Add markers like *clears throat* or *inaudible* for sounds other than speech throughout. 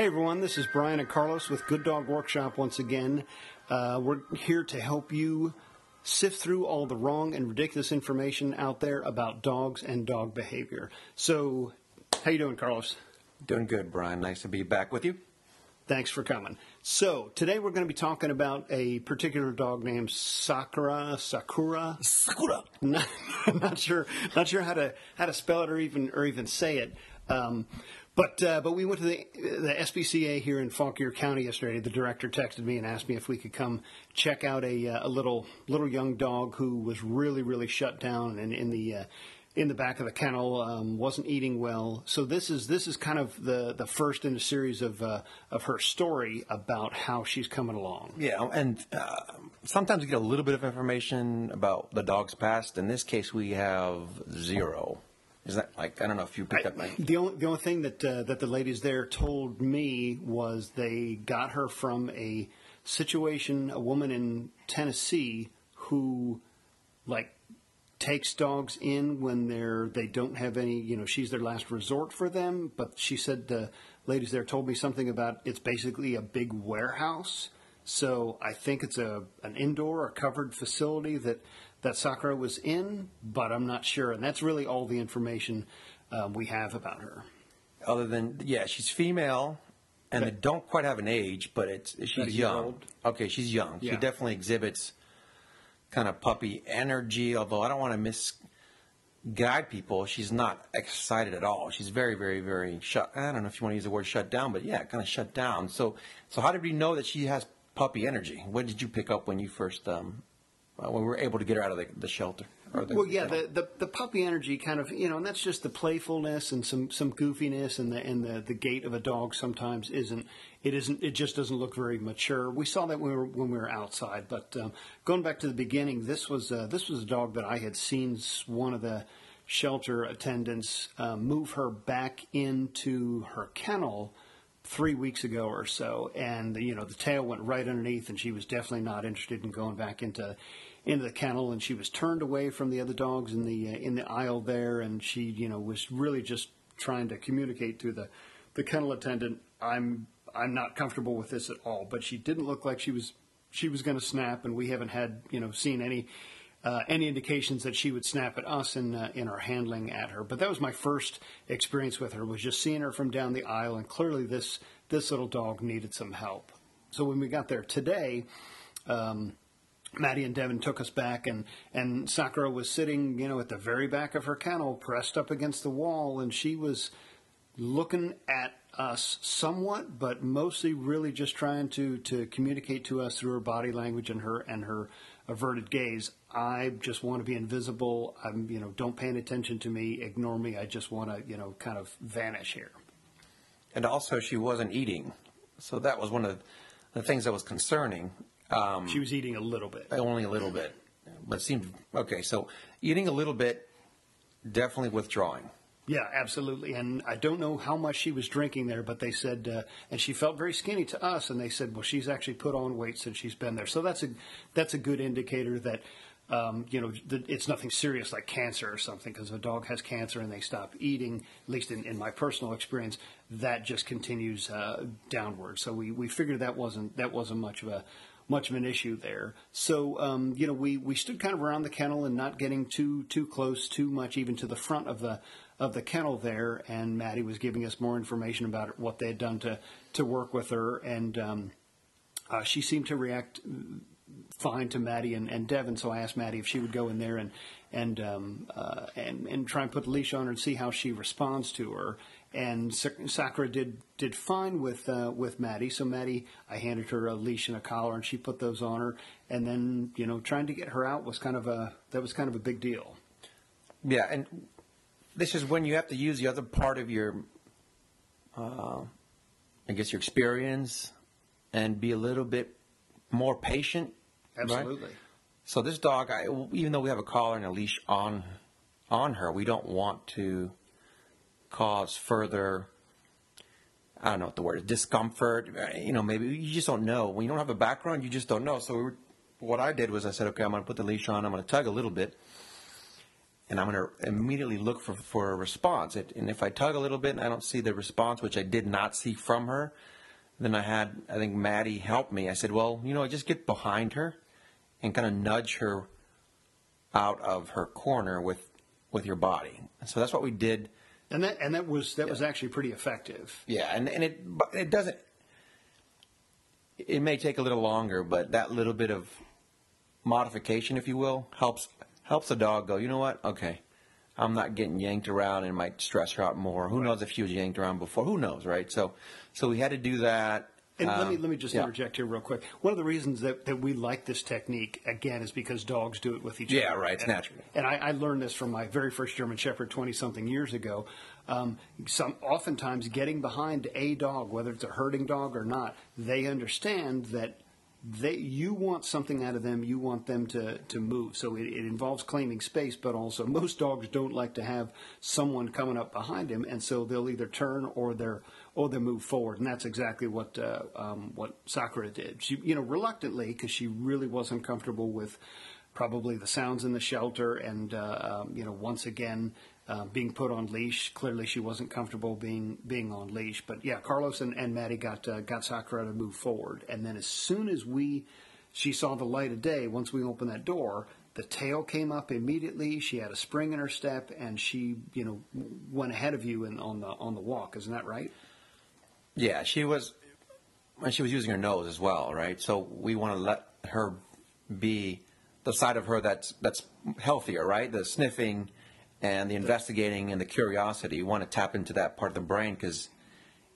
Hey everyone, this is Brian and Carlos with Good Dog Workshop once again. Uh, we're here to help you sift through all the wrong and ridiculous information out there about dogs and dog behavior. So, how you doing, Carlos? Doing good, Brian. Nice to be back with you. Thanks for coming. So today we're going to be talking about a particular dog named Sakura. Sakura. Sakura. Not, *laughs* not sure. Not sure how to how to spell it or even or even say it. Um, but uh, but we went to the the SPCA here in Fauquier County yesterday. The director texted me and asked me if we could come check out a uh, a little little young dog who was really really shut down and in the uh, in the back of the kennel, um, wasn't eating well. So this is this is kind of the the first in a series of uh, of her story about how she's coming along. Yeah, and uh, sometimes we get a little bit of information about the dog's past. In this case, we have zero. Is that like I don't know if you picked up my The only the only thing that uh, that the ladies there told me was they got her from a situation, a woman in Tennessee who like takes dogs in when they're they don't have any you know she's their last resort for them but she said the ladies there told me something about it's basically a big warehouse. So i think it's a an indoor or covered facility that that sakura was in but i'm not sure and that's really all the information um, we have about her other than yeah, she's female, and Okay. they don't quite have an age, but it's she's year young. old? Okay, she's young. She definitely exhibits kind of puppy energy. Although I don't want to misguide people, she's not excited at all. She's very, very, very shut. I don't know if you want to use the word shut down, but yeah, kind of shut down. So, so how did we know that she has puppy energy? What did you pick up when you first um, uh, when we were able to get her out of the, the shelter? The, Well, yeah, the, the the puppy energy kind of you know, and that's just the playfulness and some some goofiness, and the and the the gait of a dog sometimes isn't it isn't it just doesn't look very mature. We saw that when we were when we were outside, but um, going back to the beginning, this was uh, this was a dog that I had seen one of the shelter attendants uh, move her back into her kennel three weeks ago or so, and you know the tail went right underneath, and she was definitely not interested in going back into into the kennel, and she was turned away from the other dogs in the uh, in the aisle there, and she you know was really just trying to communicate to the the kennel attendant, I'm I'm not comfortable with this at all, but she didn't look like she was she was going to snap, and we haven't had you know seen any. Uh, any indications that she would snap at us in uh, in our handling at her, but that was my first experience with her. Was just seeing her from down the aisle, and clearly this this little dog needed some help. So when we got there today, um, Maddie and Devin took us back, and, and Sakura was sitting, you know, at the very back of her kennel, pressed up against the wall, and she was looking at us somewhat, but mostly really just trying to, to communicate to us through her body language and her and her averted gaze. I just want to be invisible. I'm, you know, don't pay any attention to me, ignore me. I just want to, you know, kind of vanish here. and also she wasn't eating, so that was one of the things that was concerning. Um, She was eating a little bit. only a little bit, but it seemed okay. So eating a little bit, definitely withdrawing. Yeah, absolutely. And I don't know how much she was drinking there, but they said, uh, and she felt very skinny to us. And they said, well, she's actually put on weight since she's been there. So that's a that's a good indicator that. Um, you know, it's nothing serious like cancer or something. Because if a dog has cancer and they stop eating, at least in, in my personal experience, that just continues uh, downward. So we, we figured that wasn't that wasn't much of a much of an issue there. So um, you know, we, we stood kind of around the kennel and not getting too too close, too much, even to the front of the of the kennel there. And Maddie was giving us more information about what they had done to to work with her, and um, uh, she seemed to react fine to Maddie and, and Devin. So I asked Maddie if she would go in there and and um, uh, and and try and put the leash on her and see how she responds to her. And Sakura did did fine with uh, with Maddie. So Maddie, I handed her a leash and a collar, and she put those on her. And then you know, trying to get her out was kind of a that was kind of a big deal. Yeah, and this is when you have to use the other part of your, uh, I guess, your experience, and be a little bit more patient. right? Absolutely. So this dog, I, even though we have a collar and a leash on on her, we don't want to cause further. I don't know what the word is, discomfort. You know, maybe you just don't know. When you don't have a background, you just don't know. So we were, what I did was I said, okay, I'm going to put the leash on. I'm going to tug a little bit, and I'm going to immediately look for, for a response. It, and if I tug a little bit and I don't see the response, which I did not see from her, then I had, I think Maddie helped me. I said, well, you know, I just get behind her and kind of nudge her out of her corner with, with your body. So that's what we did. And that and that was that was actually pretty effective. Yeah, and, and it it doesn't. It may take a little longer, but that little bit of modification, if you will, helps helps the dog go. You know what? Okay, I'm not getting yanked around, and it might stress her out more. Who knows if she was yanked around before? Who knows, right? So, so we had to do that. And let me Um, let me just yeah. interject here real quick. One of the reasons that, that we like this technique again is because dogs do it with each Yeah, other. Yeah, right, it's And- natural. And I, I learned this from my very first German Shepherd twenty something years ago. Um, some oftentimes getting behind a dog, whether it's a herding dog or not, they understand that they you want something out of them. You want them to to move. So it, it involves claiming space, but also *laughs* most dogs don't like to have someone coming up behind him, and so they'll either turn or they're or they move forward, and that's exactly what uh, um, what Sakura did. She, you know, reluctantly because she really wasn't comfortable with probably the sounds in the shelter, and uh, um, you know, once again. Uh, being put on leash. Clearly, she wasn't comfortable being being on leash. But yeah, Carlos and, and Maddie got uh, got Sakura to move forward, and then as soon as we she saw the light of day, once we opened that door, the tail came up immediately. She had a spring in her step, and she you know went ahead of you in, on the on the walk. Isn't that right? Yeah, she was, and she was using her nose as well, right? So we want to let her be the side of her that's that's healthier, right? The sniffing and the investigating and the curiosity. You want to tap into that part of the brain because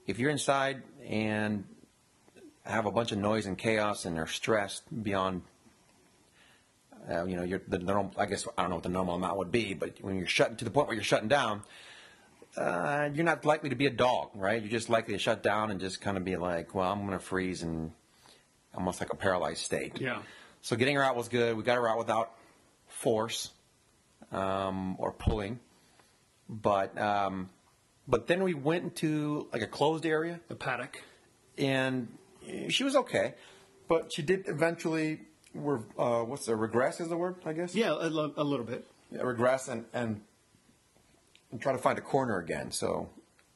if you're inside and have a bunch of noise and chaos and are stressed beyond, uh, you know, you're the normal. I guess I don't know what the normal amount would be, but when you're shutting to the point where you're shutting down, uh, you're not likely to be a dog, right? You're just likely to shut down and just kind of be like, well, I'm going to freeze and almost like a paralyzed state. Yeah. So getting her out was good. We got her out without force um, or pulling, but um, but then we went into like a closed area The paddock. and she was okay, but she did eventually. Re- uh, what's the regress is the word I guess Yeah, a, little bit. yeah, regress and, and and try to find a corner again. So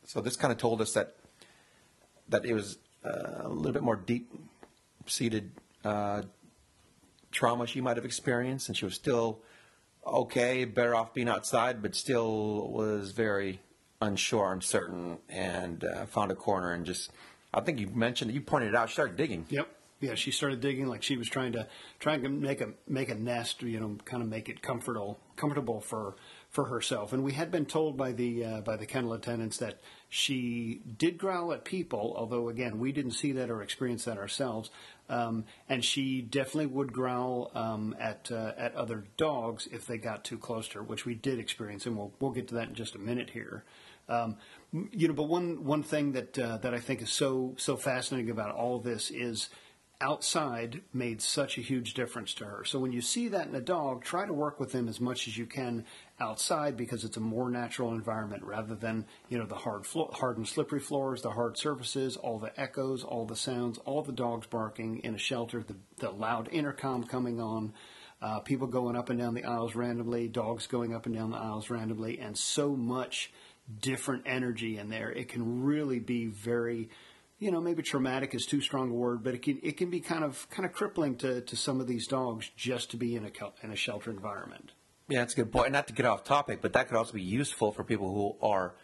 so this kind of told us that that it was uh, a little bit more deep seated uh, trauma she might have experienced, and she was still okay, better off being outside, but still was very unsure, uncertain, and uh, found a corner and just. I think you mentioned you pointed it out. She started digging. Yep. Yeah, she started digging like she was trying to trying to make a make a nest, you know, kind of make it comfortable comfortable for for herself. And we had been told by the uh, by the kennel attendants that she did growl at people, although again we didn't see that or experience that ourselves. Um, and she definitely would growl um, at uh, at other dogs if they got too close to her, which we did experience, and we'll we'll get to that in just a minute here. Um, you know, but one one thing that uh, that I think is so so fascinating about all this is outside made such a huge difference to her. So when you see that in a dog, try to work with them as much as you can outside because it's a more natural environment rather than you know the hard flo- hard and slippery floors, the hard surfaces, all the echoes, all the sounds, all the dogs barking in a shelter, the, the loud intercom coming on. Uh, people going up and down the aisles randomly, dogs going up and down the aisles randomly, and so much different energy in there. It can really be very, you know, maybe traumatic is too strong a word, but it can it can be kind of kind of crippling to, to some of these dogs just to be in a in a shelter environment. Yeah, that's a good point. Not to get off topic, but that could also be useful for people who are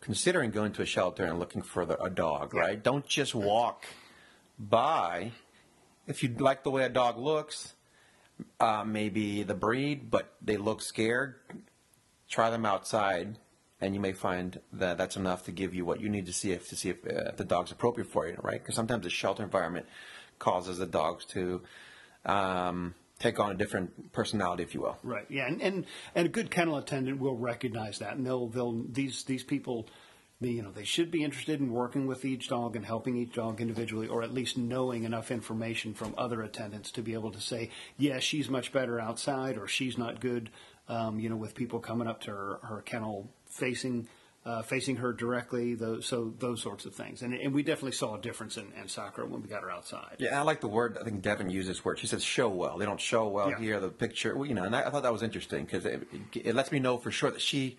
considering going to a shelter and looking for the, a dog, right? Don't just walk by. If you like the way a dog looks, uh, maybe the breed, but they look scared, try them outside, and you may find that that's enough to give you what you need to see if to see if uh, the dog's appropriate for you, right? Because sometimes the shelter environment causes the dogs to um, take on a different personality, if you will. Right. Yeah, and, and and a good kennel attendant will recognize that, and they'll they'll these these people, you know, they should be interested in working with each dog and helping each dog individually, or at least knowing enough information from other attendants to be able to say, yeah, she's much better outside, or she's not good, um, you know, with people coming up to her, her kennel facing. Uh, facing her directly. Those, so those sorts of things, and, and we definitely saw a difference in, in Sakura when we got her outside. Yeah, I like the word. I think Devin used this word. She says "show well." They don't show well Yeah. here. The picture, well, you know, and I, I thought that was interesting because it, it lets me know for sure that she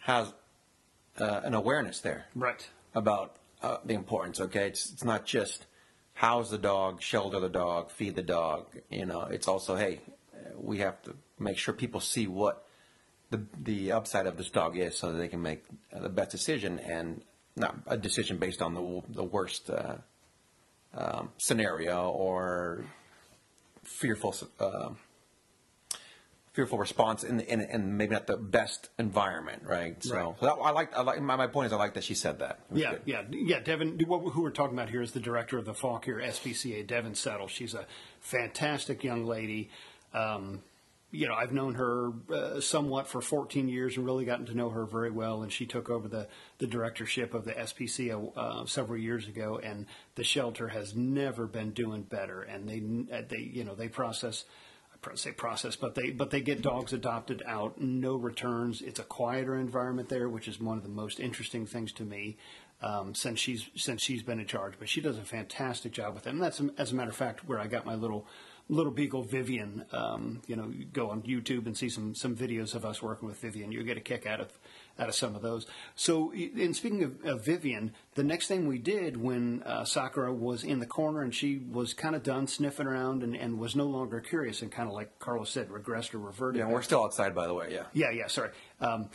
has uh, an awareness there Right. about uh, the importance. Okay, it's it's not just house the dog, shelter the dog, feed the dog. You know, it's also hey, we have to make sure people see what the the upside of this dog is, so that they can make the best decision and not a decision based on the the worst uh, um, scenario or fearful. Uh, Fearful response in, in, in maybe not the best environment, right? So, Right. so that, I like. I like. My, my point is, I like that she said that. Yeah, good. yeah, yeah. Devin, what, who we're talking about here is the director of the here SPCA, Devin Settle. She's a fantastic young lady. Um, you know, I've known her uh, somewhat for 14 years and really gotten to know her very well. And she took over the, the directorship of the SPCA uh, several years ago, and the shelter has never been doing better. And they, uh, they, you know, they process. I say process, but they but they get dogs adopted out, no returns. It's a quieter environment there, which is one of the most interesting things to me um, since she's since she's been in charge. But she does a fantastic job with it, and that's as a matter of fact where I got my little little beagle Vivian. Um, you know, you go on YouTube and see some some videos of us working with Vivian. You'll get a kick out of out of some of those. So, in speaking of, of Vivian, the next thing we did when uh, Sakura was in the corner and she was kind of done sniffing around and, and was no longer curious and kind of like Carlos said, regressed or reverted. Yeah, we're still outside, by the way. Yeah. yeah, yeah. Sorry. Um,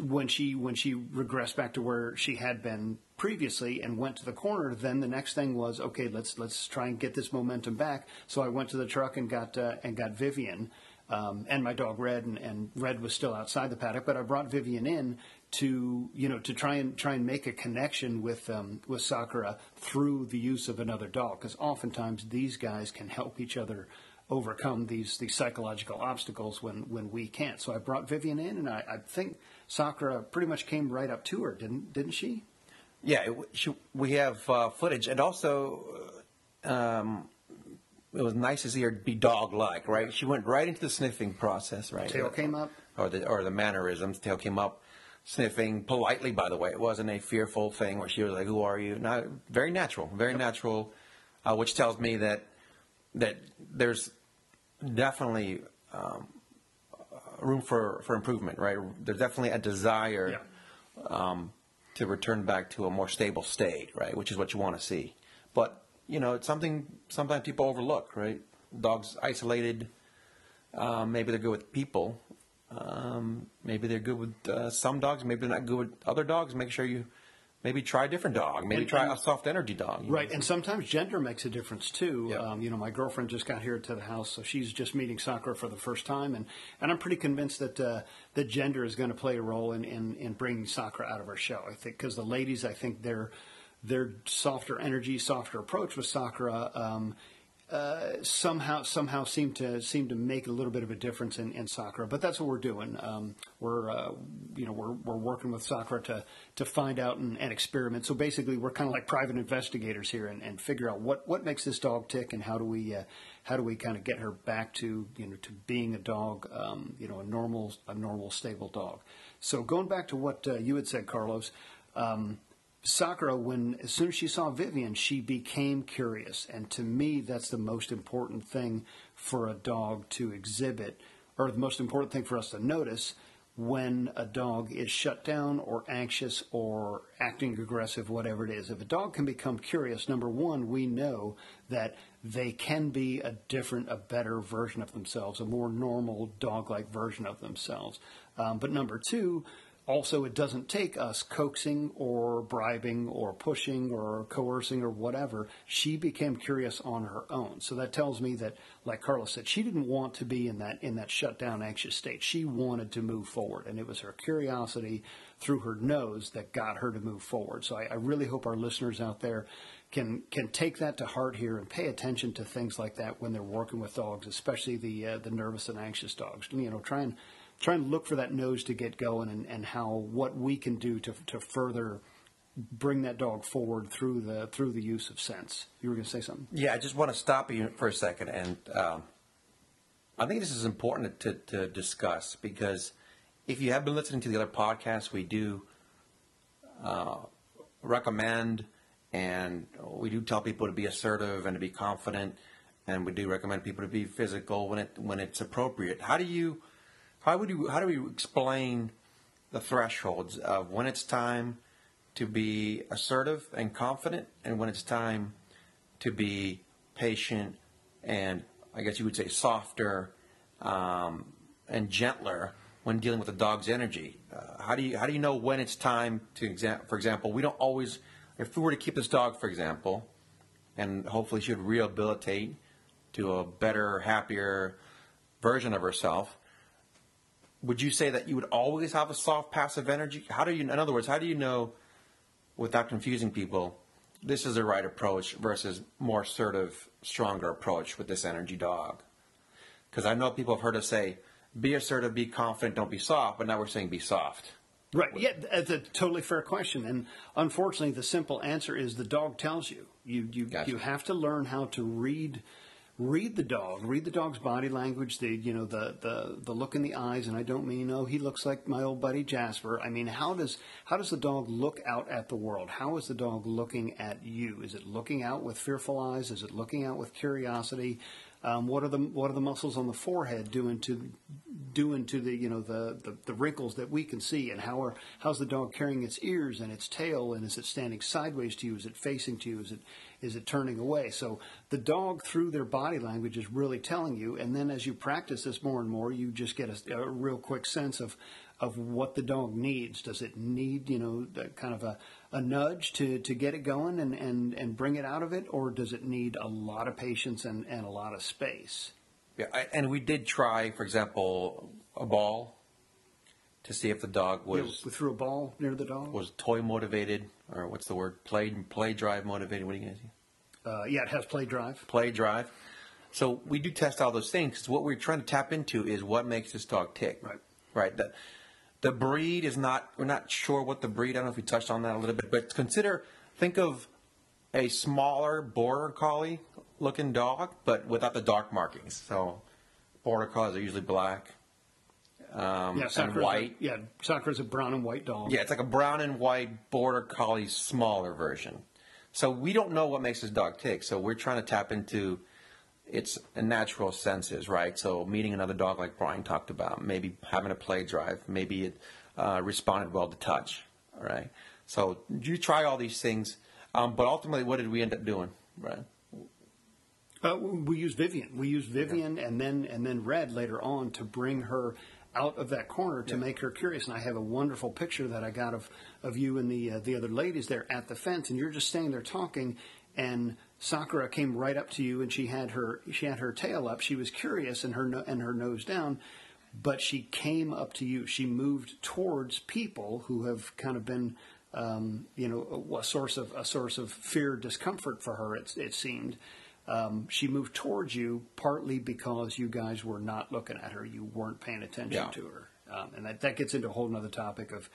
when she when she regressed back to where she had been previously and went to the corner, then the next thing was okay. Let's let's try and get this momentum back. So I went to the truck and got uh, and got Vivian um, and my dog Red, and, and Red was still outside the paddock, but I brought Vivian in to you know to try and try and make a connection with um, with Sakura through the use of another dog because oftentimes these guys can help each other overcome these these psychological obstacles when when we can't. So I brought Vivian in, and I, I think Sakura pretty much came right up to her, didn't didn't she? Yeah, it, she, we have uh, footage, and also uh, um, it was nice to see her be dog-like, right? She went right into the sniffing process, right? Tail came up. or the or the mannerisms. Tail came up, sniffing politely. By the way, it wasn't a fearful thing where she was like, "Who are you?" Not very natural, very natural, uh, which tells me that that there's definitely um, room for for improvement, right? There's definitely a desire um, to return back to a more stable state, right? Which is what you want to see. But you know, it's something sometimes people overlook, right? Dogs isolated. Um, maybe they're good with people. Um, maybe they're good with uh, some dogs. Maybe they're not good with other dogs. Make sure you maybe try a different dog. Maybe And- try and- a soft energy dog. you know. Right, and sometimes gender makes a difference too. Yeah. Um, you know, my girlfriend just got here to the house, so she's just meeting Sakura for the first time, and, and I'm pretty convinced that uh, that gender is going to play a role in, in, in bringing Sakura out of her shell. I think because the ladies, I think their their softer energy, softer approach with Sakura. Um, somehow somehow seem to seem to make a little bit of a difference in, in Sakura. But that's what we're doing. Um, we're uh, you know we're we're working with Sakura to to find out and, and experiment. So basically, we're kind of like private investigators here and, and figure out what, what makes this dog tick and how do we uh, how do we kind of get her back to you know to being a dog um, you know a normal a normal stable dog. So going back to what uh, you had said, Carlos. Um, Sakura, when as soon as she saw Vivian, she became curious, and to me, that's the most important thing for a dog to exhibit, or the most important thing for us to notice when a dog is shut down or anxious or acting aggressive, whatever it is. If a dog can become curious, number one, we know that they can be a different, a better version of themselves, a more normal dog-like version of themselves. Um, but number two, also, it doesn't take us coaxing or bribing or pushing or coercing or whatever. She became curious on her own. So that tells me that, like Carlos said, she didn't want to be in that in that shut down, anxious state. She wanted to move forward, and it was her curiosity through her nose that got her to move forward. So I, I really hope our listeners out there can can take that to heart here and pay attention to things like that when they're working with dogs, especially the uh, the nervous and anxious dogs. You know, try and try and look for that nose to get going and, and how what we can do to to further bring that dog forward through the through the use of sense. You were going to say something. Yeah, I just want to stop you for a second, and um, I think this is important to, to discuss because if you have been listening to the other podcasts we do uh, recommend, and we do tell people to be assertive and to be confident, and we do recommend people to be physical when it when it's appropriate. How do you, how would you, how do we explain the thresholds of when it's time to be assertive and confident, and when it's time to be patient and I guess you would say softer um, and gentler when dealing with a dog's energy. Uh, how do you how do you know when it's time to exam- for example, we don't always if we were to keep this dog, for example, and hopefully she would rehabilitate to a better, happier version of herself. Would you say that you would always have a soft, passive energy? How do you, in other words, how do you know, without confusing people, this is the right approach versus more assertive, stronger approach with this energy dog? Because I know people have heard us say, be assertive, be confident, don't be soft, but now we're saying be soft. Right. Yeah, that's a totally fair question. And unfortunately, the simple answer is the dog tells you. You you Gotcha. you have to learn how to read read the dog, read the dog's body language, the you know the the the look in the eyes, and I don't mean oh he looks like my old buddy Jasper. I mean how does how does the dog look out at the world? How is the dog looking at you? Is it looking out with fearful eyes? Is it looking out with curiosity? Um, what are the what are the muscles on the forehead doing to doing to the you know the, the, the wrinkles that we can see? And how are how's the dog carrying its ears and its tail? And is it standing sideways to you? Is it facing to you? Is it is it turning away? So the dog through their body language is really telling you. And then as you practice this more and more you just get a, a real quick sense of of what the dog needs. Does it need you know kind of a, a nudge to, to get it going and, and, and bring it out of it or does it need a lot of patience and, and a lot of space Yeah, I, and we did try, for example, a ball to see if the dog was we threw a ball near the dog was toy motivated or what's the word play play drive motivated. What do you gonna uh, yeah it has play drive Play drive. So we do test all those things. 'cause what we're trying to tap into is what makes this dog tick. Right. Right. The breed is not. We're not sure what the breed. I don't know if we touched on that a little bit, but consider. Think of a smaller border collie looking dog, but without the dark markings. So border collies are usually black um, Yeah, and white. A, yeah, is a brown and white dog. Yeah, it's like a brown and white border collie smaller version. So we don't know what makes this dog tick. So we're trying to tap into its a natural senses, right? So meeting another dog like Brian talked about, maybe having a play drive, maybe it uh, responded well to touch, all right? So you try all these things, um, but ultimately, what did we end up doing, right? Uh, we used Vivian. We used Vivian and then and then Red later on to bring her out of that corner to make her curious. And I have a wonderful picture that I got of of you and the uh, the other ladies there at the fence, and you're just standing there talking, and Sakura came right up to you, and she had her she had her tail up. She was curious and her no, and her nose down. But she came up to you. She moved towards people who have kind of been, um, you know, a, a source of a source of fear, discomfort for her. It, it seemed, um, she moved towards you partly because you guys were not looking at her. You weren't paying attention Yeah. to her. Um, and that, that gets into a whole other topic of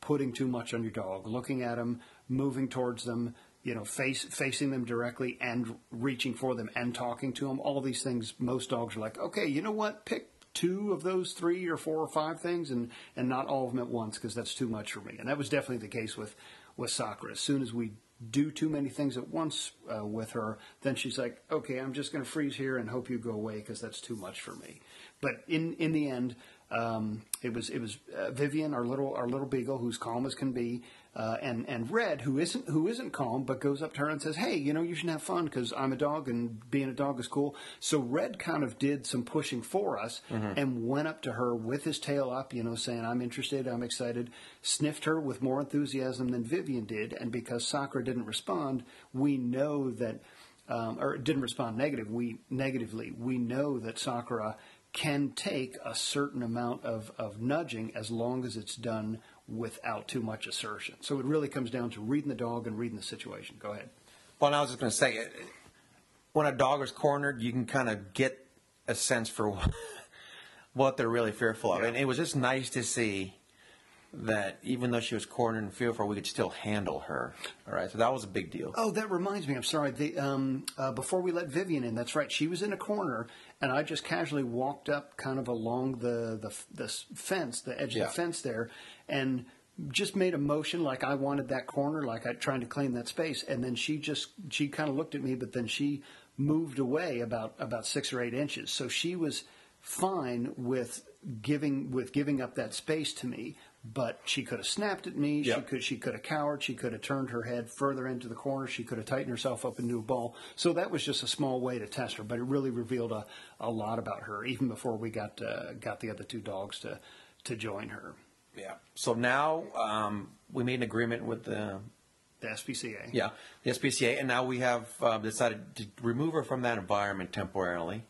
putting too much on your dog, looking at them, moving towards them, you know, face, facing them directly and reaching for them and talking to them. All these things, most dogs are like, okay, you know what? Pick two of those three or four or five things and, and not all of them at once because that's too much for me. And that was definitely the case with, with Sakura. As soon as we do too many things at once uh, with her, then she's like, okay, I'm just going to freeze here and hope you go away because that's too much for me. But in, in the end, um, it was it was uh, Vivian, our little our little beagle, who's calm as can be, uh, and and Red, who isn't who isn't calm, but goes up to her and says, "Hey, you know, you should have fun because I'm a dog and being a dog is cool." So Red kind of did some pushing for us and went up to her with his tail up, you know, saying, "I'm interested, I'm excited." Sniffed her with more enthusiasm than Vivian did, and because Sakura didn't respond, we know that. Um, or didn't respond negative. We negatively. We know that Sakura can take a certain amount of, of nudging as long as it's done without too much assertion. So it really comes down to reading the dog and reading the situation. Go ahead. Well, and I was just going to say, it- when a dog is cornered, you can kind of get a sense for what, *laughs* what they're really fearful of. Yeah. And it was just nice to see that even though she was cornered and fearful, we could still handle her. All right, so that was a big deal. Oh, that reminds me. I'm sorry. The, um, uh, before we let Vivian in, that's right. She was in a corner, and I just casually walked up, kind of along the the, the fence, the edge Yeah. of the fence there, and just made a motion like I wanted that corner, like I trying to claim that space, and then she just she kind of looked at me, but then she moved away about about six or eight inches. So she was fine with giving with giving up that space to me, but she could have snapped at me. She could she could have cowered. She could have turned her head further into the corner. She could have tightened herself up into a ball. So that was just a small way to test her, but it really revealed a, a lot about her even before we got uh, got the other two dogs to to join her. Yeah. So now um, we made an agreement with the The SPCA. yeah the SPCA, and now we have uh, decided to remove her from that environment temporarily.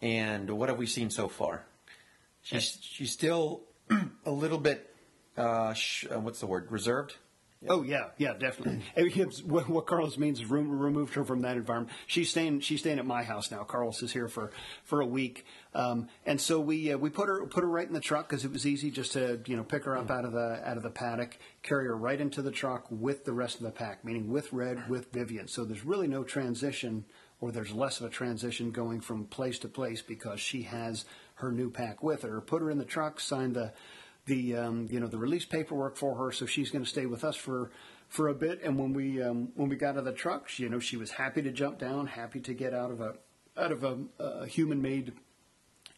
And what have we seen so far? She's she's still *clears throat* a little bit uh, sh- uh, what's the word reserved. Oh yeah, yeah, definitely. *clears throat* What, what Carlos means is rem- removed her from that environment. She's staying. She's staying at my house now. Carlos is here for, for a week, um, and so we uh, we put her put her right in the truck because it was easy just to you know pick her up out of the out of the paddock, carry her right into the truck with the rest of the pack, meaning with Red, with Vivian. So there's really no transition, or there's less of a transition going from place to place because she has her new pack with her. Put her in the truck, sign the the um, you know the release paperwork for her, so she's going to stay with us for for a bit. And when we um, when we got out of the truck, she, you know she was happy to jump down, happy to get out of a out of a, a human made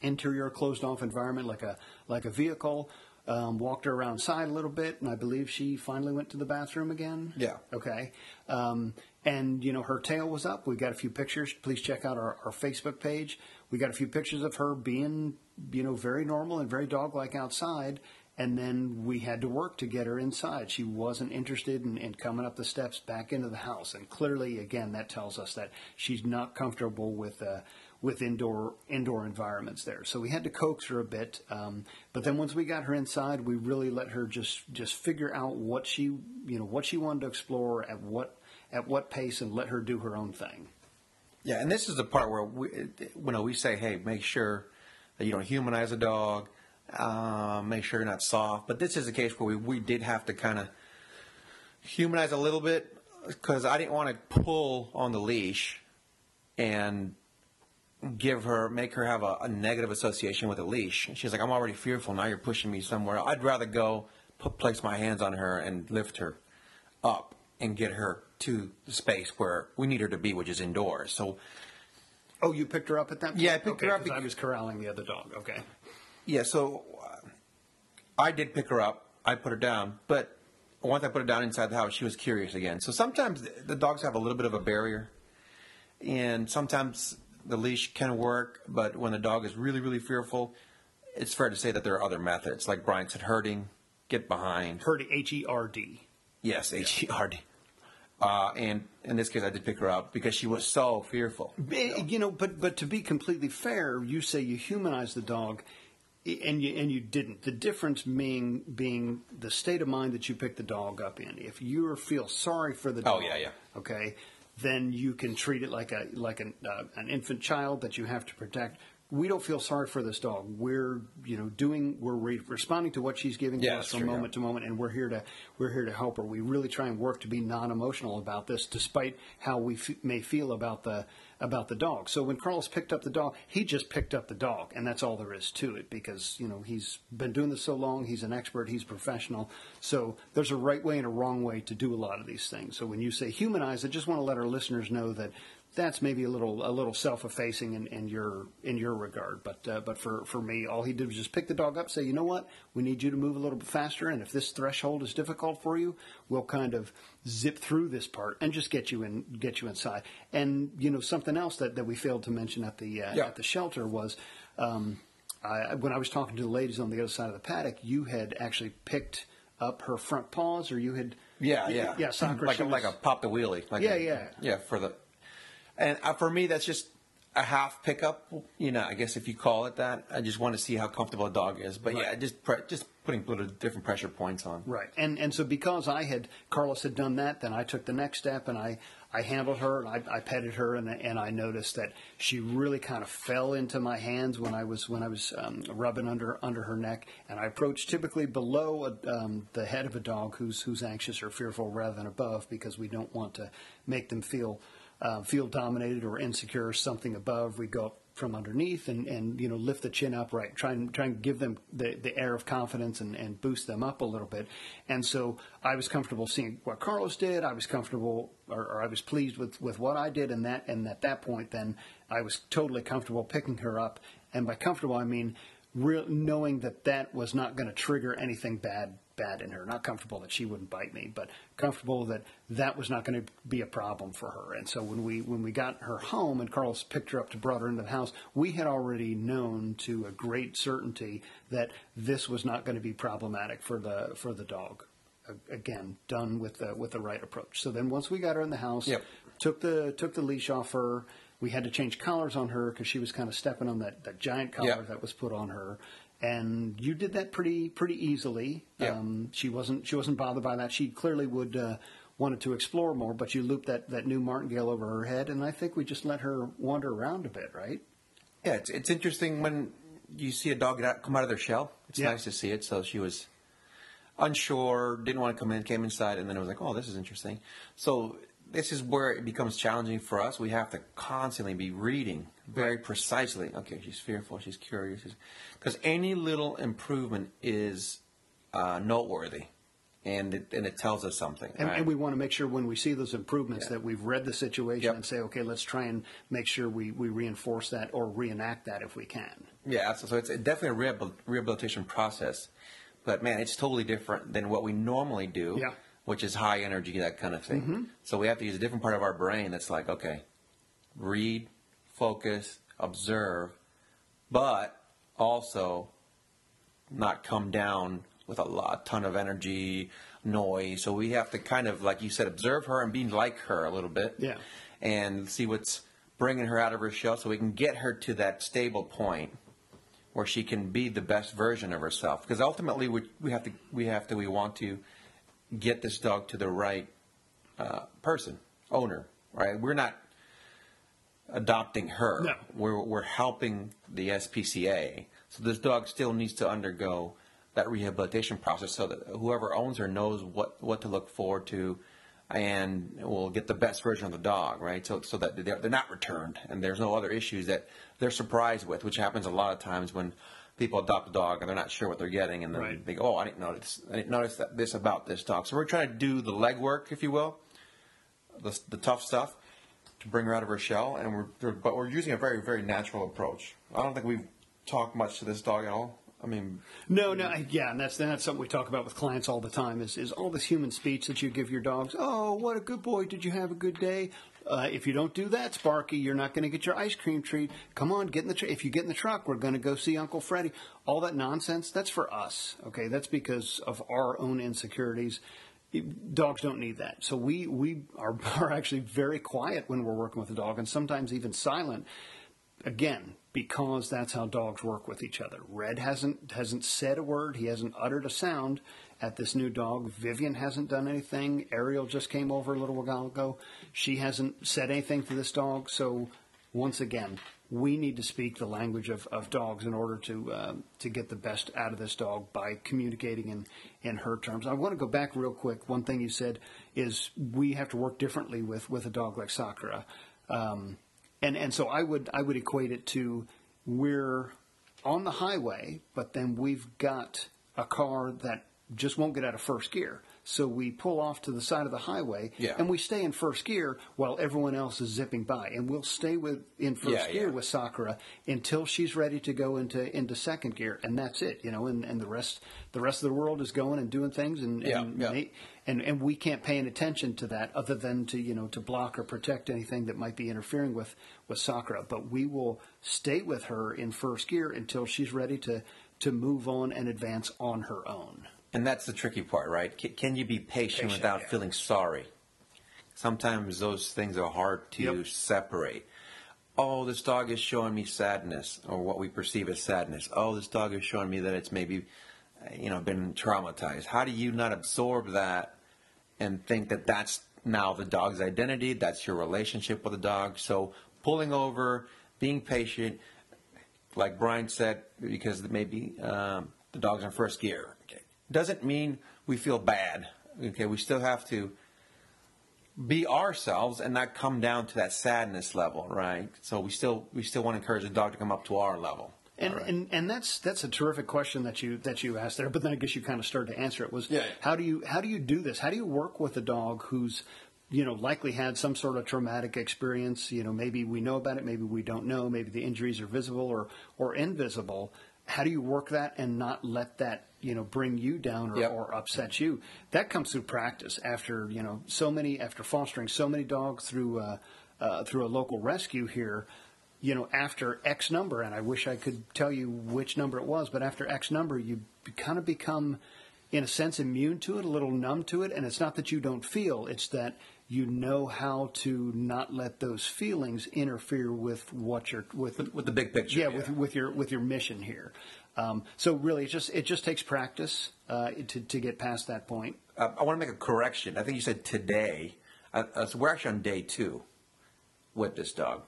interior closed off environment like a like a vehicle. Um, walked her around side a little bit, and I believe she finally went to the bathroom again. Yeah. Okay. Um, and you know her tail was up. We got a few pictures. Please check out our, our Facebook page. We got a few pictures of her being you know very normal and very dog like outside. And then we had to work to get her inside. She wasn't interested in, in coming up the steps back into the house. And clearly, again, that tells us that she's not comfortable with uh, with indoor indoor environments there. So we had to coax her a bit. Um, but then once we got her inside, we really let her just just figure out what she you know what she wanted to explore at what at what pace and let her do her own thing. Yeah, and this is the part where we, when we say, "Hey, make sure that you don't humanize a dog, uh, make sure you're not soft." But this is a case where we, we did have to kind of humanize a little bit because I didn't want to pull on the leash and give her, make her have a, a negative association with a leash. She's like, "I'm already fearful. Now you're pushing me somewhere. I'd rather go put, place my hands on her and lift her up and get her to the space where we need her to be, which is indoors." So. Oh, you picked her up at that point? Yeah, I picked her Okay, up 'cause I was corralling the other dog. Okay. Yeah, so uh, I did pick her up. I put her down, but once I put her down inside the house, she was curious again. So sometimes the- the dogs have a little bit of a barrier, and sometimes the leash can work. But when the dog is really, really fearful, it's fair to say that there are other methods, like Brian said, herding, get behind. Herd H E R D. Yes, H E R D. Uh, and in this case, I did pick her up because she was so fearful. You know, but but to be completely fair, you say you humanize the dog, and you and you didn't. The difference being being the state of mind that you pick the dog up in. If you feel sorry for the Oh, dog, yeah, yeah. okay, then you can treat it like a like an uh, an infant child that you have to protect. We don't feel sorry for this dog. We're you know doing we're re- responding to what she's giving Yeah, to us from true, yeah. moment to moment, and we're here to we're here to help her. We really try and work to be non-emotional about this, despite how we f- may feel about the about the dog. So when Carlos picked up the dog, he just picked up the dog, and that's all there is to it. Because you know he's been doing this so long, he's an expert, he's professional. So there's a right way and a wrong way to do a lot of these things. So when you say humanize, I just want to let our listeners know that that's maybe a little a little self-effacing in, in your in your regard. But uh, but for, for me, all he did was just pick the dog up, say, you know what, we need you to move a little bit faster, and if this threshold is difficult for you, we'll kind of zip through this part and just get you in get you inside. And you know something else that, that we failed to mention at the uh, Yeah. at the shelter was. Um, I, when I was talking to the ladies on the other side of the paddock, you had actually picked up her front paws, or you had Yeah, yeah, yeah, soccer like a, like a pop the wheelie. Like Yeah, a- yeah. yeah. For the and uh, for me, that's just a half pickup. You know, I guess if you call it that. I just want to see how comfortable a dog is. But yeah, just pre- just putting little different pressure points on. Right, and and so because I had Carlos had done that, then I took the next step and I I handled her and I, I petted her and and I noticed that she really kind of fell into my hands when I was when I was um, rubbing under under her neck, and I approached typically below a, um, the head of a dog who's who's anxious or fearful rather than above because we don't want to make them feel. Uh, feel dominated or insecure, something above. We go up from underneath and, and you know lift the chin up right try and try and give them the, the air of confidence and, and boost them up a little bit. And so I was comfortable seeing what Carlos did. I was comfortable or, or I was pleased with, with what I did. And that and at that point then I was totally comfortable picking her up. And by comfortable I mean real, knowing that that was not going to trigger anything bad bad in her. Not comfortable that she wouldn't bite me, but comfortable that that was not going to be a problem for her. And so when we when we got her home and Carlos picked her up to brought her into the house, we had already known to a great certainty that this was not going to be problematic for the for the dog. Again, done with the with the right approach. So then once we got her in the house, Yep. took the took the leash off her. We had to change collars on her because she was kind of stepping on that, that giant collar Yeah. that was put on her. And you did that pretty pretty easily. Yeah. Um, she wasn't she wasn't bothered by that. She clearly would uh, wanted to explore more, but you looped that, that new martingale over her head, and I think we just let her wander around a bit, right? Yeah, it's, it's interesting when you see a dog come out of their shell. It's Yeah. nice to see it. So she was unsure, didn't want to come in, came inside, and then it was like, oh, this is interesting. So this is where it becomes challenging for us. We have to constantly be reading very precisely. Okay, she's fearful, she's curious, because any little improvement is uh, noteworthy, and it, and it tells us something. And, right? and we want to make sure when we see those improvements Yeah. that we've read the situation Yep. and say, okay, let's try and make sure we, we reinforce that or reenact that if we can. Yeah, so, so it's definitely a rehabil- rehabilitation process, but man, it's totally different than what we normally do, Yeah. Which is high energy, that kind of thing. Mm-hmm. So we have to use a different part of our brain that's like, okay, read, focus, observe, but also not come down with a lot, ton of energy, noise. So we have to kind of, like you said, observe her and be like her a little bit. Yeah. And see what's bringing her out of her shell so we can get her to that stable point where she can be the best version of herself. Because ultimately, we, we have to, we have to, we want to get this dog to the right uh, person, owner, right? We're not adopting her. No. We're, we're helping the SPCA. So this dog still needs to undergo that rehabilitation process so that whoever owns her knows what, what to look forward to and will get the best version of the dog, right? So, so that they're, they're not returned and there's no other issues that they're surprised with, which happens a lot of times when people adopt a dog and they're not sure what they're getting and then Right. they go, oh, I didn't notice, I didn't notice that, this about this dog. So we're trying to do the legwork, if you will, the, the tough stuff to bring her out of her shell, and we're but we're using a very very natural approach. I don't think we've talked much to this dog at all. I mean, No, no, yeah, and that's that's something we talk about with clients all the time. Is is all this human speech that you give your dogs? Oh, what a good boy! Did you have a good day? Uh, if you don't do that, Sparky, you're not going to get your ice cream treat. Come on, get in the. Tr- if you get in the truck, we're going to go see Uncle Freddie. All that nonsense. That's for us. Okay, that's because of our own insecurities. Dogs don't need that. So we we are, *laughs* are actually very quiet when we're working with a dog, and sometimes even silent again because that's how dogs work with each other. Red hasn't hasn't said a word. He hasn't uttered a sound at this new dog. Vivian hasn't done anything. Ariel just came over a little while ago. She hasn't said anything to this dog. So once again, we need to speak the language of, of dogs in order to uh, to get the best out of this dog by communicating in, in her terms. I want to go back real quick. One thing you said is we have to work differently with, with a dog like Sakura. Um, and and so I would I would equate it to we're on the highway, but then we've got a car that just won't get out of first gear. So we pull off to the side of the highway Yeah. and we stay in first gear while everyone else is zipping by. And we'll stay with in first Yeah, gear yeah. with Sakura until she's ready to go into into second gear, and that's it. You know, and, and the rest the rest of the world is going and doing things, and and, they- and and we can't pay any attention to that other than to you know to block or protect anything that might be interfering with with Sakura. But we will stay with her in first gear until she's ready to to move on and advance on her own. And that's the tricky part, right? Can, can you be patient, Patient, without yeah. feeling sorry? Sometimes those things are hard to Yep. separate. Oh, this dog is showing me sadness, or what we perceive as sadness. Oh, this dog is showing me that it's maybe, you know, been traumatized. How do you not absorb that and think that that's now the dog's identity? That's your relationship with the dog. So pulling over, being patient, like Brian said, because maybe um, the dog's in first gear. Doesn't mean we feel bad. Okay, we still have to be ourselves and not come down to that sadness level, right? So we still we still want to encourage the dog to come up to our level. And, and and that's that's a terrific question that you that you asked there. But then I guess you kind of started to answer it. Was Yeah. how do you how do you do this? How do you work with a dog who's you know likely had some sort of traumatic experience? You know, maybe we know about it, maybe we don't know. Maybe the injuries are visible or or invisible. How do you work that and not let that you know bring you down or, Yep. or upset you? That comes through practice. After you know so many after fostering so many dogs through uh, uh, through a local rescue here you know, after X number, and I wish I could tell you which number it was, but after X number, you kind of become, in a sense, immune to it, a little numb to it. And it's not that you don't feel, it's that you know how to not let those feelings interfere with what you're with with the big picture. yeah, with with your with your mission here. Um, so really, it just it just takes practice uh, to to get past that point. Uh, I want to make a correction. I think you said today. Uh, uh, so we're actually on day two with this dog.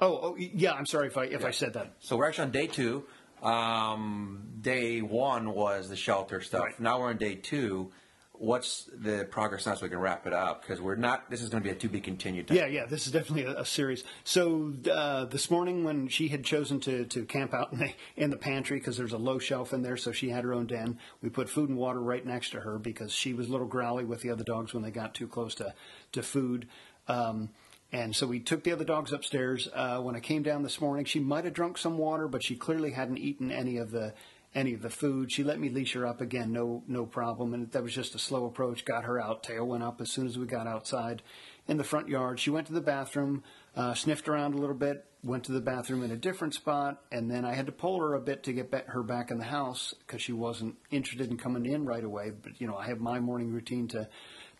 Oh, oh yeah, I'm sorry if I if I said that. So we're actually on day two. Um, day one was the shelter stuff. Right. Now we're on day two. What's the progress now so we can wrap it up? Because we're not. This is going to be a to be continued. Type. Yeah, yeah, this is definitely a, a series. So uh, this morning, when she had chosen to, to camp out in the, in the pantry because there's a low shelf in there, so she had her own den. We put food and water right next to her because she was a little growly with the other dogs when they got too close to to food. Um, and so we took the other dogs upstairs. Uh, when I came down this morning, she might have drunk some water, but she clearly hadn't eaten any of the any of the food. She let me leash her up again, no no problem. And that was just a slow approach. Got her out. Tail went up as soon as we got outside in the front yard. She went to the bathroom, uh, sniffed around a little bit, went to the bathroom in a different spot, and then I had to pull her a bit to get her back in the house because she wasn't interested in coming in right away. But you know, I have my morning routine to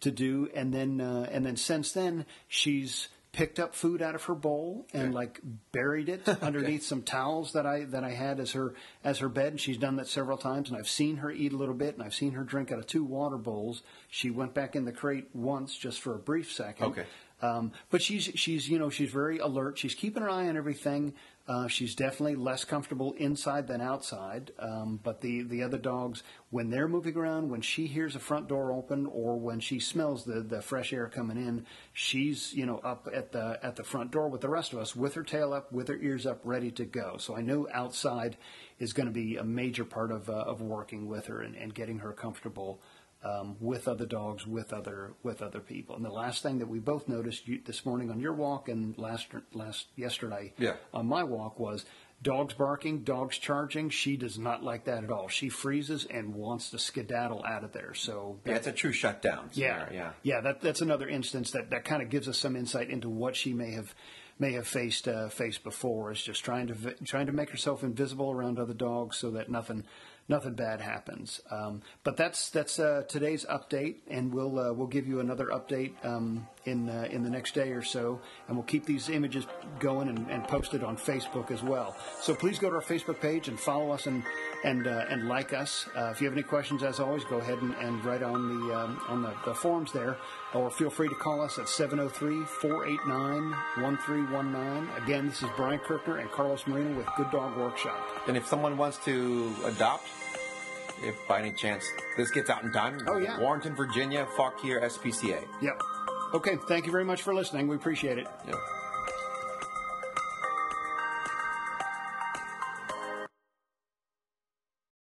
to do, and then uh, and then since then she's picked up food out of her bowl and like buried it *laughs* underneath some towels that I that I had as her as her bed and she's done that several times and I've seen her eat a little bit and I've seen her drink out of two water bowls. She went back in the crate once just for a brief second. Okay. Um, but she's she's you know she's very alert. She's keeping her eye on everything. Uh, she's definitely less comfortable inside than outside. Um, but the the other dogs, when they're moving around, when she hears a front door open or when she smells the the fresh air coming in, she's you know up at the at the front door with the rest of us, with her tail up, with her ears up, ready to go. So I know outside is going to be a major part of uh, of working with her and, and getting her comfortable um, with other dogs, with other with other people. And the last thing that we both noticed you, this morning on your walk and last last yesterday Yeah. on my walk was dogs barking, dogs charging. She does not like that at all. She freezes and wants to skedaddle out of there. So Yeah, it's a true shutdown. yeah, scenario, yeah. That that's another instance that, that kind of gives us some insight into what she may have may have faced uh, faced before. Is just trying to trying to make herself invisible around other dogs so that nothing nothing bad happens. Um, but that's that's uh, today's update, and we'll uh, we'll give you another update um, in uh, in the next day or so, and we'll keep these images going and, and posted on Facebook as well. So please go to our Facebook page and follow us and and uh, and like us. Uh, if you have any questions, as always, go ahead and, and write on the um, on the, the forums there, or feel free to call us at 703-489-1319. Again, this is Brian Kirkner and Carlos Marino with Good Dog Workshop. And if someone wants to adopt, if by any chance this gets out in time, Oh, yeah. Warrenton, Virginia, Fauquier, SPCA. Yep. Okay, thank you very much for listening. We appreciate it. Yeah.